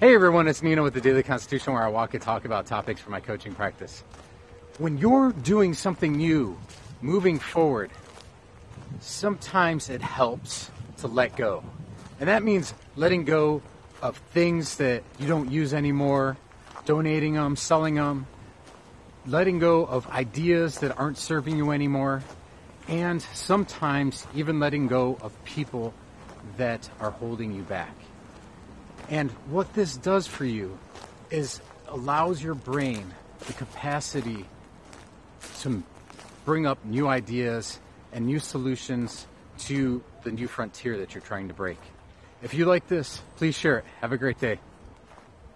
Hey everyone, it's Nino with the Daily Constitution where I walk and talk about topics for my coaching practice. When you're doing something new, moving forward, sometimes it helps to let go. And that means letting go of things that you don't use anymore, donating them, selling them, letting go of ideas that aren't serving you anymore, and sometimes even letting go of people that are holding you back. And what this does for you is allows your brain the capacity to bring up new ideas and new solutions to the new frontier that you're trying to break. If you like this, please share it. Have a great day.